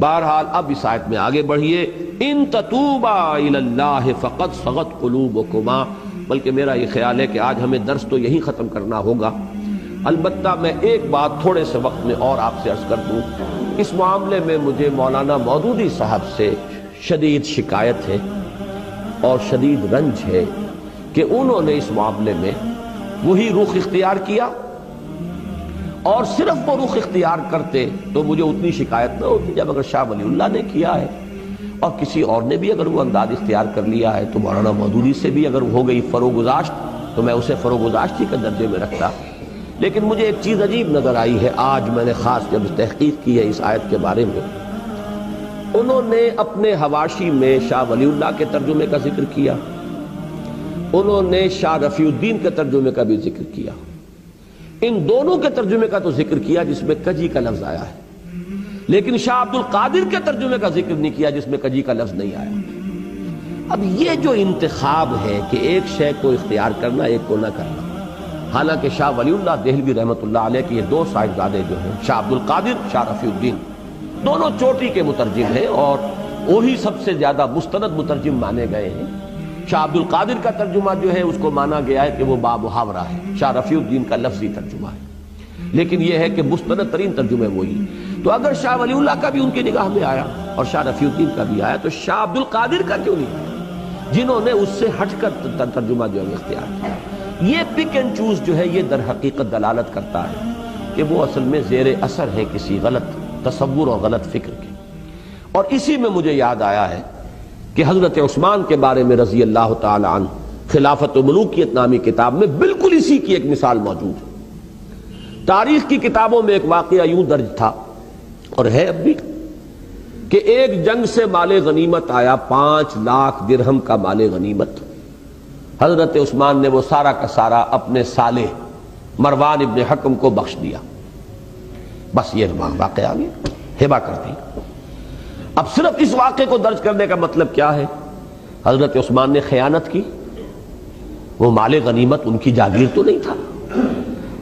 بہرحال اب اس آیت میں آگے بڑھیے ان تتوبا اللہ فقط سغت قلوبکما، بلکہ میرا یہ خیال ہے کہ آج ہمیں درس تو یہی ختم کرنا ہوگا۔ البتہ میں ایک بات تھوڑے سے وقت میں اور آپ سے عرض کر دوں، اس معاملے میں مجھے مولانا مودودی صاحب سے شدید شکایت ہے اور شدید رنج ہے کہ انہوں نے اس معاملے میں وہی رخ اختیار کیا۔ اور صرف وہ رخ اختیار کرتے تو مجھے اتنی شکایت نہ ہوتی جب اگر شاہ ولی اللہ نے کیا ہے۔ اور کسی اور نے بھی اگر وہ انداز اختیار کر لیا ہے تو مولانا مودودی سے بھی اگر ہو گئی فروغزاشت تو میں اسے فروغزاشتی کے درجے میں رکھتا۔ لیکن مجھے ایک چیز عجیب نظر آئی ہے۔ آج میں نے خاص جب تحقیق کی ہے اس آیت کے بارے میں۔ انہوں نے اپنے حواشی میں شاہ ولی اللہ کے ترجمے کا ذکر کیا۔ انہوں نے شاہ رفیع الدین کے ترجمے کا بھی ذکر کیا۔ ان دونوں کے ترجمے کا تو ذکر کیا جس میں کجی کا لفظ آیا ہے۔ لیکن شاہ عبد القادر کے ترجمے کا ذکر نہیں کیا جس میں کجی کا لفظ نہیں آیا۔ اب یہ جو انتخاب ہے کہ ایک شے کو اختیار کرنا، ایک کو نہ کرنا، حالانکہ شاہ ولی اللہ دہلوی رحمت اللہ علیہ کے یہ دو صاحبزادے جو ہیں، شاہ عبد القادر شاہ رفیع الدین، دونوں چوٹی کے مترجم ہیں اور وہی سب سے زیادہ مستند مترجم مانے گئے ہیں۔ شاہ عبد القادر کا ترجمہ جو ہے، اس کو مانا گیا ہے کہ وہ باب محاورہ ہے۔ شاہ رفیع الدین کا لفظی ترجمہ ہے۔ لیکن یہ ہے کہ مستند ترین ترجمے وہی۔ تو اگر شاہ ولی اللہ کا بھی ان کی نگاہ میں آیا اور شاہ رفیع الدین کا بھی آیا، تو شاہ عبد القادر کا کیوں نہیں؟ آیا جنہوں نے اس سے ہٹ کر ترجمہ جو ہے، اختیار کیا۔ یہ پک اینڈ چوز جو ہے، یہ در حقیقت دلالت کرتا ہے کہ وہ اصل میں زیر اثر ہے کسی غلط تصور اور غلط فکر کے۔ اور اسی میں مجھے یاد آیا ہے کہ حضرت عثمان کے بارے میں رضی اللہ تعالی عنہ خلافت و ملوکیت نامی کتاب میں بالکل اسی کی ایک مثال موجود ہے۔ تاریخ کی کتابوں میں ایک واقعہ یوں درج تھا اور ہے اب بھی کہ ایک جنگ سے مال غنیمت آیا، پانچ لاکھ درہم کا مال غنیمت۔ حضرت عثمان نے وہ سارا کا سارا اپنے سالے مروان ابن حکم کو بخش دیا۔ بس یہ واقعہ آ گیا ہبا کر دی اب صرف اس واقعے کو درج کرنے کا مطلب کیا ہے؟ حضرت عثمان نے خیانت کی؟ وہ مال غنیمت ان کی جاگیر تو نہیں تھا۔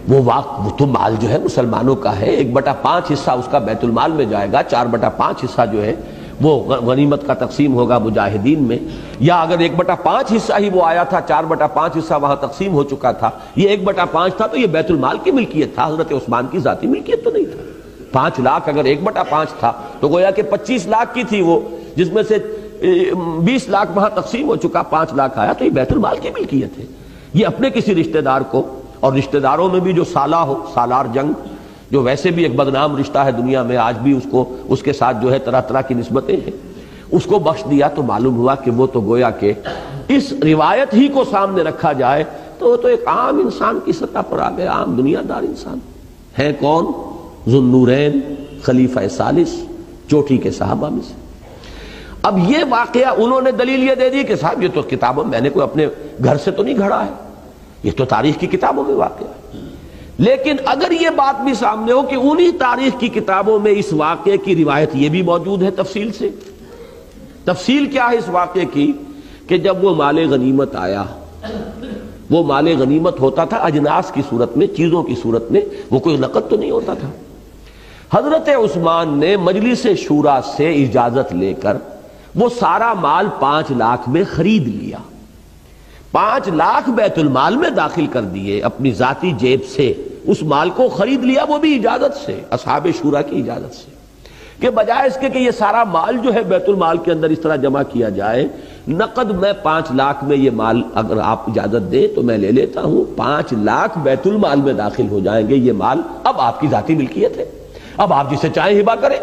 وہ وہ تو مال جو ہے مسلمانوں کا ہے۔ ایک بٹا پانچ حصہ اس کا بیت المال میں جائے گا، چار بٹا پانچ حصہ جو ہے وہ غنیمت کا تقسیم ہوگا مجاہدین میں۔ یا اگر ایک بٹا پانچ حصہ ہی وہ آیا تھا، چار بٹا پانچ حصہ وہاں تقسیم ہو چکا تھا، یہ ایک بٹا پانچ تھا تو یہ بیت المال کی ملکیت تھا۔ حضرت عثمان کی ذاتی ملکیت تو نہیں تھا۔ پانچ لاکھ اگر ایک بٹا پانچ تھا، تو گویا کہ پچیس لاکھ کی تھی وہ، جس میں سے بیس لاکھ وہاں تقسیم ہو چکا، پانچ لاکھ آیا، تو یہ بیت المال کی ملکیت ہے۔ یہ اپنے کسی رشتہ دار کو، اور رشتہ داروں میں بھی جو سالہ ہو، سالار جنگ، جو ویسے بھی ایک بدنام رشتہ ہے دنیا میں، آج بھی اس کو، اس کے ساتھ جو ہے طرح طرح کی نسبتیں ہیں۔ اس کو بخش دیا تو معلوم ہوا کہ وہ تو گویا کہ اس روایت ہی کو سامنے رکھا جائے، تو وہ تو ایک عام انسان کی سطح پر آ گیا عام دنیا دار انسان ہے۔ کون؟ ذنورین خلیفہ سالس چوٹی کے صحابہ میں سے۔ اب یہ واقعہ انہوں نے دلیل یہ دے دی کہ صاحب، یہ تو کتابوں میں نے کوئی اپنے گھر سے تو نہیں گھڑا ہے۔ یہ تو تاریخ کی کتابوں میں واقعہ ہے۔ لیکن اگر یہ بات بھی سامنے ہو کہ انہی تاریخ کی کتابوں میں اس واقعے کی روایت یہ بھی موجود ہے تفصیل سے۔ تفصیل کیا ہے اس واقعے کی؟ کہ جب وہ مال غنیمت آیا، وہ مال غنیمت ہوتا تھا اجناس کی صورت میں، چیزوں کی صورت میں، وہ کوئی نقد تو نہیں ہوتا تھا۔ حضرت عثمان نے مجلس شورا سے اجازت لے کر وہ سارا مال پانچ لاکھ میں خرید لیا۔ پانچ لاکھ بیت المال میں داخل کر دیے۔ اپنی ذاتی جیب سے اس مال کو خرید لیا وہ بھی اجازت سے، اصحاب شورا کی اجازت سے۔ کہ بجائے اس کے کہ یہ سارا مال جو ہے بیت المال کے اندر اس طرح جمع کیا جائے، نقد میں پانچ لاکھ میں یہ مال اگر آپ اجازت دیں تو میں لے لیتا ہوں۔ پانچ لاکھ بیت المال میں داخل ہو جائیں گے، یہ مال اب آپ کی ذاتی ملکیت ہے۔ اب آپ جسے چاہیں ہبا کریں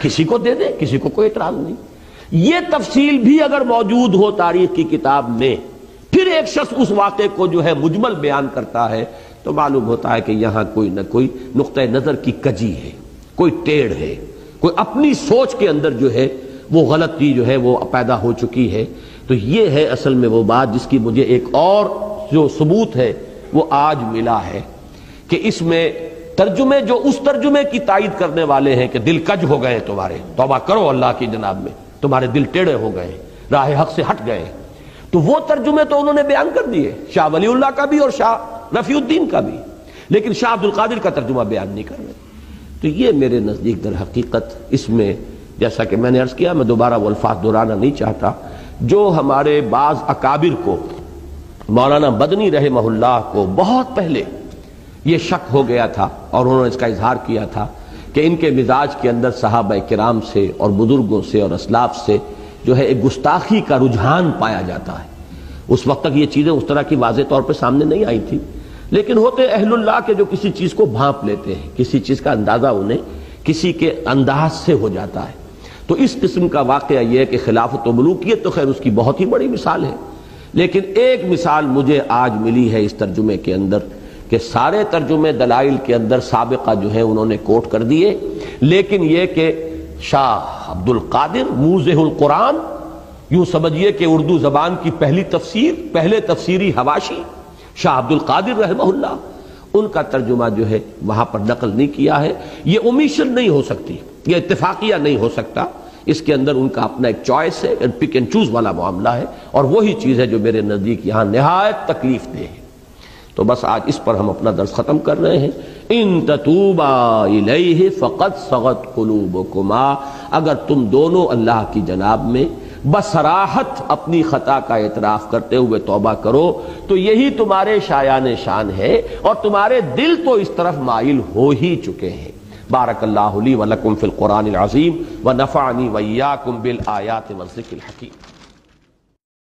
کسی کو دے دیں کسی کو کوئی اعتراض نہیں۔ یہ تفصیل بھی اگر موجود ہو تاریخ کی کتاب میں، پھر ایک شخص اس واقعے کو جو ہے مجمل بیان کرتا ہے، تو معلوم ہوتا ہے کہ یہاں کوئی نہ کوئی نقطۂ نظر کی کجی ہے، کوئی ٹیڑھ ہے، کوئی اپنی سوچ کے اندر جو ہے وہ غلطی جو ہے وہ پیدا ہو چکی ہے۔ تو یہ ہے اصل میں وہ بات جس کی مجھے ایک اور جو ثبوت ہے وہ آج ملا ہے کہ اس میں ترجمے جو اس ترجمے کی تائید کرنے والے ہیں کہ دل کج ہو گئے تمہارے، توبہ کرو اللہ کی جناب میں، تمہارے دل ٹیڑے ہو گئے، راہ حق سے ہٹ گئے۔ تو وہ ترجمے تو انہوں نے بیان کر دیے، شاہ ولی اللہ کا بھی اور شاہ رفیع الدین کا بھی۔ لیکن شاہ عبد القادر کا ترجمہ بیان نہیں کر رہے۔ تو یہ میرے نزدیک در حقیقت اس میں جیسا کہ میں نے عرض کیا، میں دوبارہ وہ الفاظ دہرانا نہیں چاہتا، جو ہمارے بعض اکابر کو، مولانا بدنی رحمہ اللہ کو بہت پہلے یہ شک ہو گیا تھا اور انہوں نے اس کا اظہار کیا تھا کہ ان کے مزاج کے اندر صحابہ کرام سے اور بزرگوں سے اور اسلاف سے جو ہے ایک گستاخی کا رجحان پایا جاتا ہے۔ اس وقت تک یہ چیزیں اس طرح کی واضح طور پہ سامنے نہیں آئی تھی لیکن ہوتے اہل اللہ کے جو کسی چیز کو بھانپ لیتے ہیں، کسی چیز کا اندازہ انہیں کسی کے انداز سے ہو جاتا ہے۔ تو اس قسم کا واقعہ یہ ہے کہ خلافت و ملوکیت تو خیر اس کی بہت ہی بڑی مثال ہے۔ لیکن ایک مثال مجھے آج ملی ہے اس ترجمے کے اندر۔ کہ سارے ترجمے دلائل کے اندر سابقہ جو ہے انہوں نے کوٹ کر دیے، لیکن یہ کہ شاہ عبد القادر موزہ القرآن، یوں سمجھئے کہ اردو زبان کی پہلی تفسیر، پہلے تفسیری حواشی شاہ عبد القادر رحمہ اللہ، ان کا ترجمہ جو ہے وہاں پر نقل نہیں کیا ہے۔ یہ امیشن نہیں ہو سکتی، یہ اتفاقیہ نہیں ہو سکتا۔ اس کے اندر ان کا اپنا ایک چوائس ہے پک اینڈ چوز والا معاملہ ہے، اور وہی چیز ہے جو میرے نزدیک یہاں نہایت تکلیف دہ ہے۔ تو بس آج اس پر ہم اپنا درس ختم کر رہے ہیں۔ ان تتوبا الیہ فقط سغت قلوبکما۔ اگر تم دونوں اللہ کی جناب میں بسراحت اپنی خطا کا اعتراف کرتے ہوئے توبہ کرو، تو یہی تمہارے شایان شان ہے اور تمہارے دل تو اس طرف مائل ہو ہی چکے ہیں۔ بارک اللہ لی ولکم فی القرآن العظیم ونفعنی ویاکم بالآیات والذکر الحکیم۔